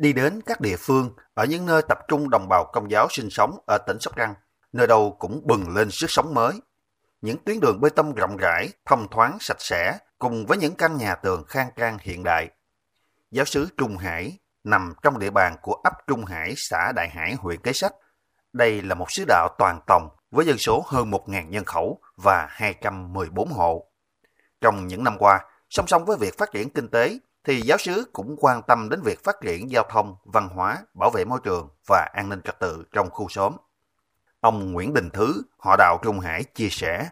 đi đến các địa phương ở những nơi tập trung đồng bào công giáo sinh sống ở tỉnh Sóc Trăng, nơi đâu cũng bừng lên sức sống mới. Những tuyến đường bê tông rộng rãi, thông thoáng sạch sẽ cùng với những căn nhà tường khang trang hiện đại. Giáo sứ Trung Hải nằm trong địa bàn của ấp Trung Hải, xã Đại Hải, huyện Kế Sách. Đây là một sứ đạo toàn tòng với dân số hơn 1.000 nhân khẩu và 214 hộ. Trong những năm qua, song song với việc phát triển kinh tế, thì giáo sứ cũng quan tâm đến việc phát triển giao thông, văn hóa, bảo vệ môi trường và an ninh trật tự trong khu xóm. Ông Nguyễn Đình Thứ, họ đạo Trung Hải chia sẻ,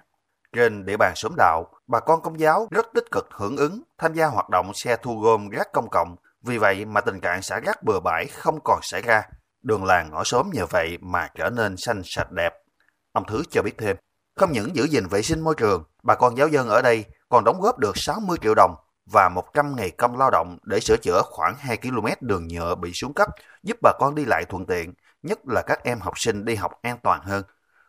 trên địa bàn xóm đạo, bà con công giáo rất tích cực hưởng ứng, tham gia hoạt động xe thu gom rác công cộng, vì vậy mà tình trạng xả rác bừa bãi không còn xảy ra. Đường làng ngõ xóm nhờ vậy mà trở nên xanh sạch đẹp. Ông Thứ cho biết thêm, không những giữ gìn vệ sinh môi trường, bà con giáo dân ở đây còn đóng góp được 60 triệu đồng và 100 ngày công lao động để sửa chữa khoảng 2 km đường nhựa bị xuống cấp, giúp bà con đi lại thuận tiện, nhất là các em học sinh đi học an toàn hơn.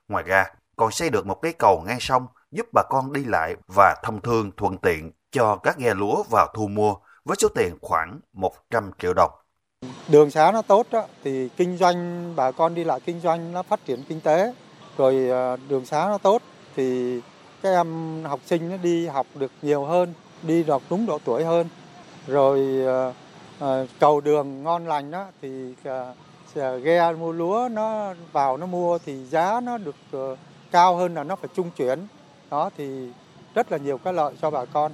Ngoài ra, còn xây được một cái cầu ngang sông giúp bà con đi lại và thông thương thuận tiện cho các ghe lúa vào thu mua với số tiền khoảng 100 triệu đồng. Đường xá nó tốt đó, thì kinh doanh bà con đi lại kinh doanh nó phát triển kinh tế rồi à, đường xá nó tốt thì các em học sinh nó đi học được nhiều hơn đi được đúng độ tuổi hơn. Rồi ờ, ờ, cầu đường ngon lành đó thì uh, ghe mua lúa nó vào nó mua thì giá nó được cao hơn là nó phải trung chuyển. Đó thì rất là nhiều cái lợi cho bà con.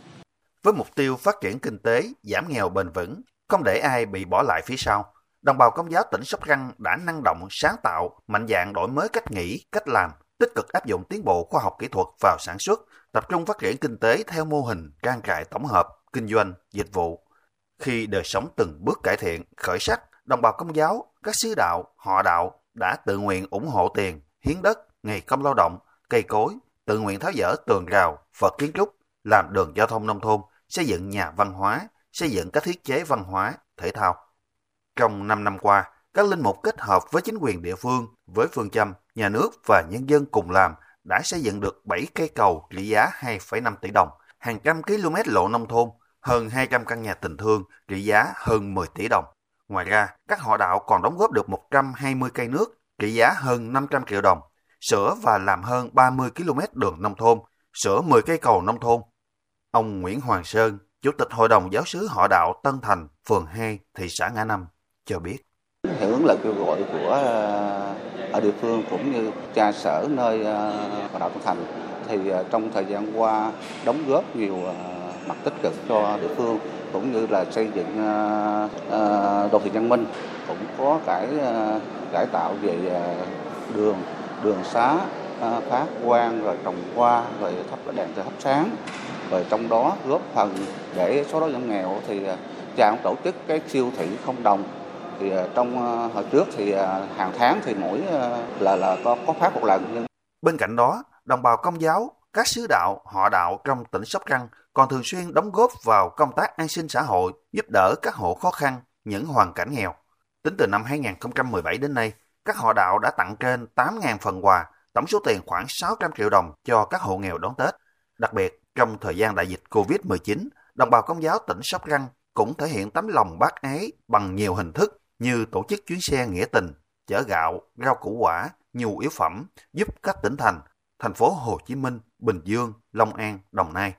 Với mục tiêu phát triển kinh tế giảm nghèo bền vững không để ai bị bỏ lại phía sau đồng bào công giáo tỉnh Sóc Trăng đã năng động sáng tạo mạnh dạng đổi mới cách nghĩ cách làm tích cực áp dụng tiến bộ khoa học kỹ thuật vào sản xuất, tập trung phát triển kinh tế theo mô hình trang trại tổng hợp, kinh doanh, dịch vụ. Khi đời sống từng bước cải thiện, khởi sắc, đồng bào công giáo, các sứ đạo, họ đạo đã tự nguyện ủng hộ tiền, hiến đất, ngày công lao động, cây cối, tự nguyện tháo dỡ tường rào, vật kiến trúc, làm đường giao thông nông thôn, xây dựng nhà văn hóa, xây dựng các thiết chế văn hóa, thể thao. Trong 5 năm qua, các linh mục kết hợp với chính quyền địa phương với phương châm nhà nước và nhân dân cùng làm đã xây dựng được 7 cây cầu trị giá 2,5 tỷ đồng, hàng trăm km lộ nông thôn, hơn 200 căn nhà tình thương trị giá hơn 10 tỷ đồng. Ngoài ra, các họ đạo còn đóng góp được 120 cây nước trị giá hơn 500 triệu đồng, sửa và làm hơn 30 km đường nông thôn, sửa 10 cây cầu nông thôn. Ông Nguyễn Hoàng Sơn, Chủ tịch Hội đồng Giáo sứ họ đạo Tân Thành, phường 2, thị xã Ngã Năm, cho biết. Hưởng ứng lời kêu gọi của ờ, ở địa phương cũng như cha sở nơi ờ, hoạt động Thành thì ờ, trong thời gian qua đóng góp nhiều mặt tích cực cho địa phương cũng như là xây dựng đô thị văn minh cũng có cải cải tạo về đường đường xá phát quang rồi trồng hoa rồi thắp đèn thắp sáng. Rồi trong đó góp phần để số đó giảm nghèo thì cha cũng tổ chức cái siêu thị không đồng thì ờ, trong ờ, hồi trước thì ờ, hàng tháng thì mỗi là là có có phát một lần, nhưng bên cạnh đó, đồng bào công giáo, các sứ đạo, họ đạo trong tỉnh Sóc Trăng còn thường xuyên đóng góp vào công tác an sinh xã hội, giúp đỡ các hộ khó khăn, những hoàn cảnh nghèo. Tính từ năm 2017 đến nay, các họ đạo đã tặng trên 8.000 phần quà, tổng số tiền khoảng 600 triệu đồng cho các hộ nghèo đón Tết. Đặc biệt, trong thời gian đại dịch Covid-19 đồng bào công giáo tỉnh Sóc Trăng cũng thể hiện tấm lòng bác ái bằng nhiều hình thức như tổ chức chuyến xe nghĩa tình, chở gạo, rau củ quả, nhu yếu phẩm giúp các tỉnh thành, thành phố Hồ Chí Minh, Bình Dương, Long An, Đồng Nai.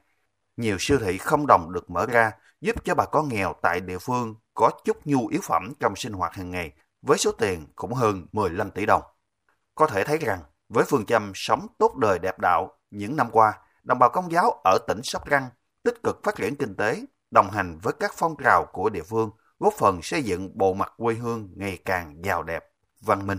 Nhiều siêu thị không đồng được mở ra giúp cho bà con nghèo tại địa phương có chút nhu yếu phẩm trong sinh hoạt hàng ngày với số tiền cũng hơn 15 tỷ đồng. Có thể thấy rằng với phương châm sống tốt đời đẹp đạo những năm qua, đồng bào công giáo ở tỉnh Sóc Trăng tích cực phát triển kinh tế, đồng hành với các phong trào của địa phương – góp phần xây dựng bộ mặt quê hương ngày càng giàu đẹp, văn minh.